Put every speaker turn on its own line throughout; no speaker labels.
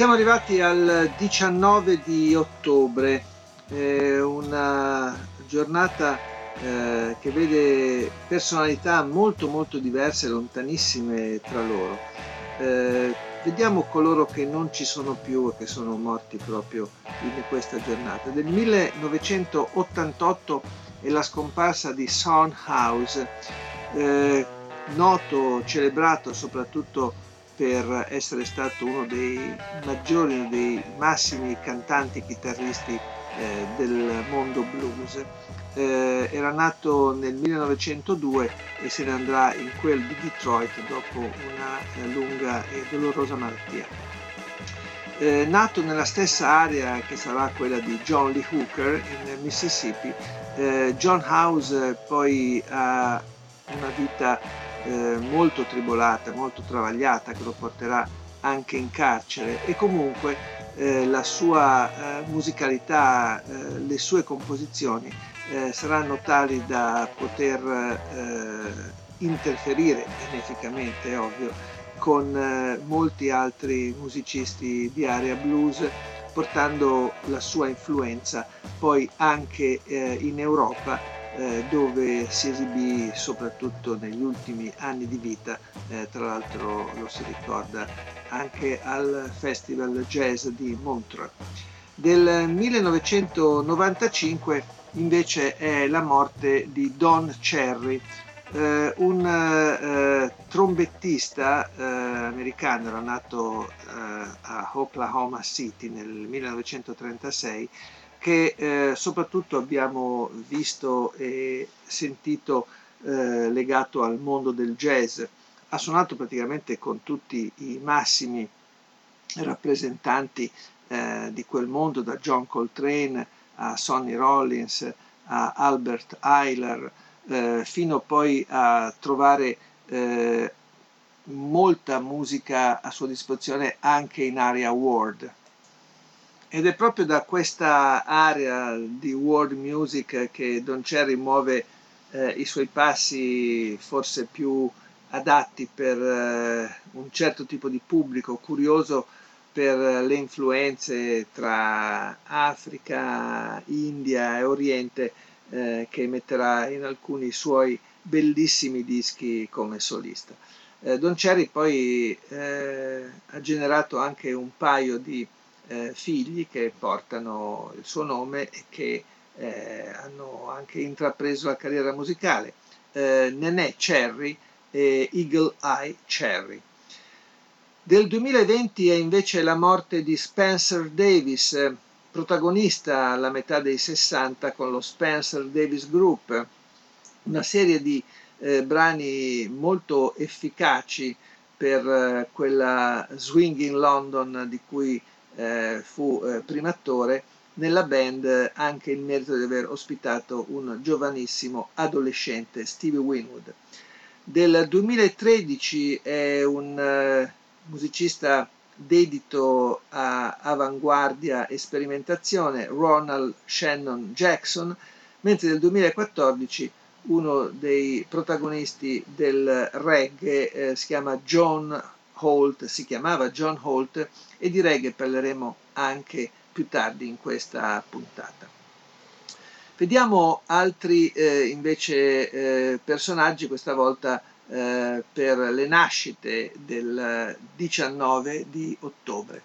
Siamo arrivati al 19 di ottobre, eh, una giornata eh, che vede personalità molto molto diverse, lontanissime tra loro. Eh, vediamo coloro che non ci sono più e che sono morti proprio in questa giornata. Del 1988 è la scomparsa di Son House, eh, noto, celebrato soprattutto per essere stato uno dei maggiori, uno dei massimi cantanti chitarristi eh, del mondo blues. Eh, era nato nel 1902 e se ne andrà in quel di Detroit dopo una eh, lunga e dolorosa malattia. Eh, nato nella stessa area che sarà quella di John Lee Hooker in Mississippi, eh, John House poi ha una vita eh, molto tribolata, molto travagliata che lo porterà anche in carcere. E comunque eh, la sua eh, musicalità, eh, le sue composizioni eh, saranno tali da poter eh, interferire beneficamente, ovvio, con molti altri musicisti di area blues portando la sua influenza poi anche in Europa eh, dove si esibì soprattutto negli ultimi anni di vita, eh, tra l'altro lo si ricorda anche al Festival Jazz di Montreux. Del 1995 invece è la morte di Don Cherry, eh, un eh, trombettista eh, americano, era nato eh, a Oklahoma City nel 1936 che eh, soprattutto abbiamo visto e sentito eh, legato al mondo del jazz. Ha suonato praticamente con tutti i massimi rappresentanti eh, di quel mondo, da John Coltrane a Sonny Rollins a Albert Eiler, eh, fino poi a trovare eh, molta musica a sua disposizione anche in area world ed è proprio da questa area di world music che Don Cherry muove eh, i suoi passi forse più adatti per eh, un certo tipo di pubblico curioso per le influenze tra Africa, India e Oriente eh, che metterà in alcuni suoi bellissimi dischi come solista. Eh, Don Cherry poi eh, ha generato anche un paio di eh, figli che portano il suo nome e che eh, hanno anche intrapreso la carriera musicale, eh, Nenè Cherry e Eagle Eye Cherry. Del 2020 è invece la morte di Spencer Davis, protagonista alla metà dei 60 con lo Spencer Davis Group, una serie di eh, brani molto efficaci per eh, quella Swing in London di cui eh, fu eh, primo attore, nella band anche il merito di aver ospitato un giovanissimo adolescente Stevie Winwood. Del 2013 è un eh, musicista dedito a avanguardia e sperimentazione Ronald Shannon Jackson, mentre nel 2014 uno dei protagonisti del reggae eh, si chiama John Holt, si chiamava John Holt e di reggae parleremo anche più tardi in questa puntata. Vediamo altri eh, invece eh, personaggi, questa volta eh, per le nascite del 19 di ottobre.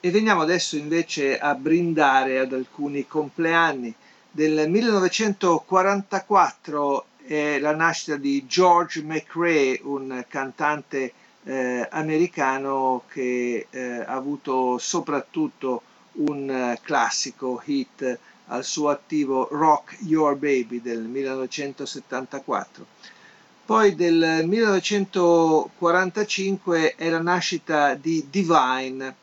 E veniamo adesso invece a brindare ad alcuni compleanni. Del 1944 è la nascita di George McRae, un cantante eh, americano che eh, ha avuto soprattutto un eh, classico hit al suo attivo Rock Your Baby del 1974. Poi del 1945 è la nascita di Divine.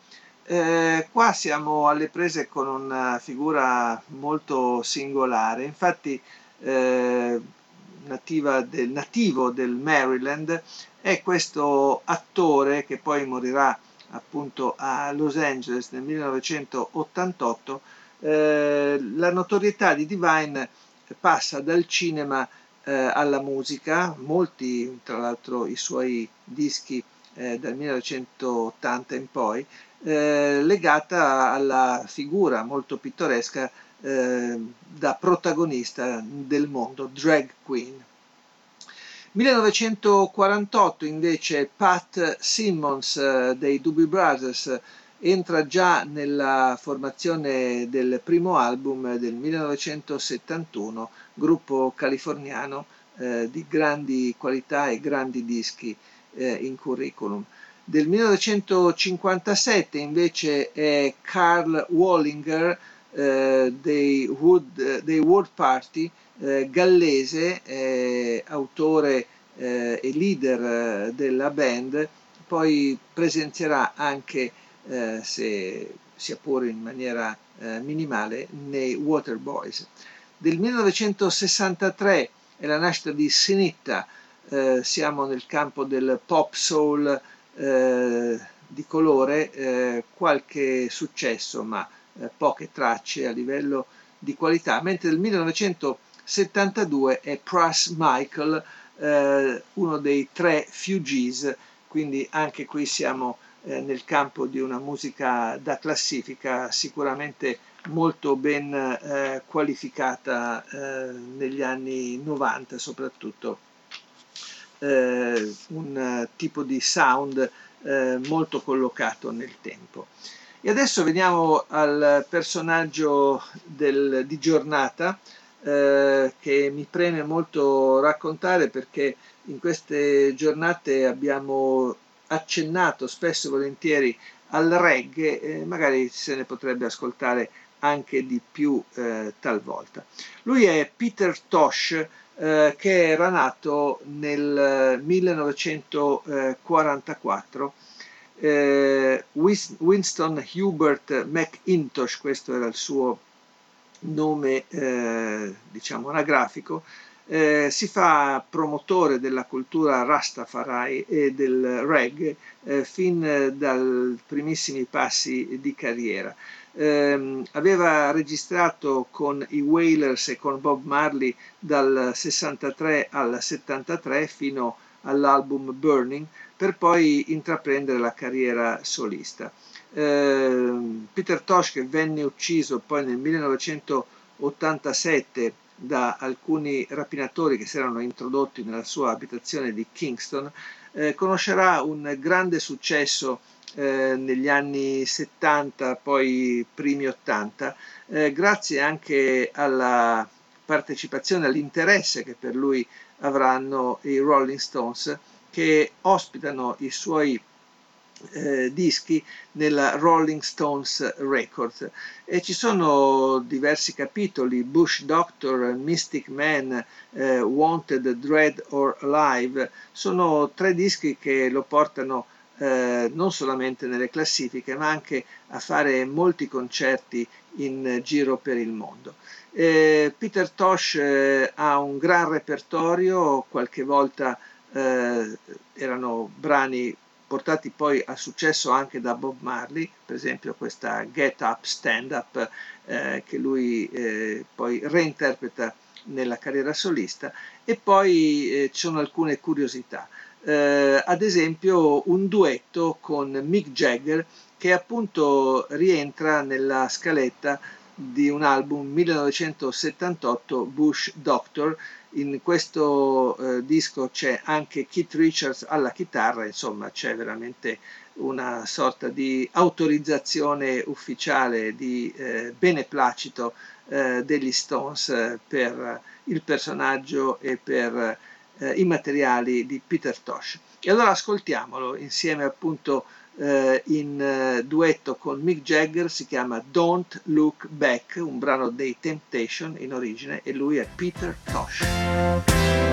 Eh, qua siamo alle prese con una figura molto singolare, infatti eh, del, nativo del Maryland è questo attore che poi morirà appunto a Los Angeles nel 1988. Eh, la notorietà di Divine passa dal cinema eh, alla musica, molti tra l'altro i suoi dischi eh, dal 1980 in poi, eh, legata alla figura molto pittoresca eh, da protagonista del mondo, drag queen. 1948 invece Pat Simmons eh, dei Doobie Brothers entra già nella formazione del primo album del 1971, gruppo californiano eh, di grandi qualità e grandi dischi eh, in curriculum. Del 1957 invece è Carl Wallinger dei, Wood, dei World Party, eh, gallese, eh, autore eh, e leader della band, poi presenzierà anche eh, se, sia pure in maniera eh, minimale, nei Waterboys. Del 1963 è la nascita di Sinitta, eh, siamo nel campo del pop soul eh, di colore, eh, qualche successo ma eh, poche tracce a livello di qualità, mentre del 1972 è Pruss Michael, uno dei tre Fugees, quindi anche qui siamo eh, nel campo di una musica da classifica sicuramente molto ben eh, qualificata eh, negli anni 90 soprattutto. Eh, un tipo di sound eh, molto collocato nel tempo e adesso veniamo al personaggio del, di giornata eh, che mi preme molto raccontare perché in queste giornate abbiamo accennato spesso e volentieri al reggae, eh, magari se ne potrebbe ascoltare anche di più eh, talvolta. Lui è Peter Tosh, eh, che era nato nel 1944. Eh, Winston Hubert McIntosh, questo era il suo nome eh, diciamo anagrafico, eh, si fa promotore della cultura Rastafari e del reggae eh, fin dai primissimi passi di carriera. Eh, aveva registrato con i Wailers e con Bob Marley dal 63 al 73 fino all'album Burning per poi intraprendere la carriera solista. Eh, Peter Tosh che venne ucciso poi nel 1987 da alcuni rapinatori che si erano introdotti nella sua abitazione di Kingston, eh, conoscerà un grande successo eh, negli anni 70, poi primi 80, eh, grazie anche alla partecipazione, all'interesse che per lui avranno i Rolling Stones, che ospitano i suoi eh, dischi nella Rolling Stones Records e ci sono diversi capitoli, Bush Doctor, Mystic Man, eh, Wanted, Dread or Alive, sono tre dischi che lo portano eh, non solamente nelle classifiche ma anche a fare molti concerti in giro per il mondo. Eh, Peter Tosh eh, ha un gran repertorio, qualche volta eh, erano brani portati poi a successo anche da Bob Marley, per esempio questa Get Up, Stand Up eh, che lui eh, poi reinterpreta nella carriera solista e poi eh, ci sono alcune curiosità. Eh, ad esempio un duetto con Mick Jagger che appunto rientra nella scaletta di un album 1978 Bush Doctor in questo eh, disco c'è anche Keith Richards alla chitarra, insomma c'è veramente una sorta di autorizzazione ufficiale di eh, beneplacito eh, degli Stones eh, per il personaggio e per eh, i materiali di Peter Tosh. E allora ascoltiamolo insieme appunto eh, in eh, duetto con Mick Jagger, si chiama Don't Look Back, un brano dei Temptation in origine e lui è Peter Tosh.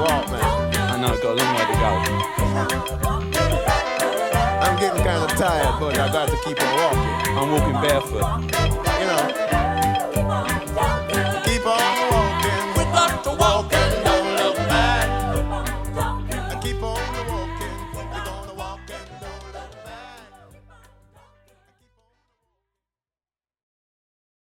walk now.
I know, I've got a long way to go.
I'm getting kind of tired, but I got to keep on walking. I'm walking barefoot. You know.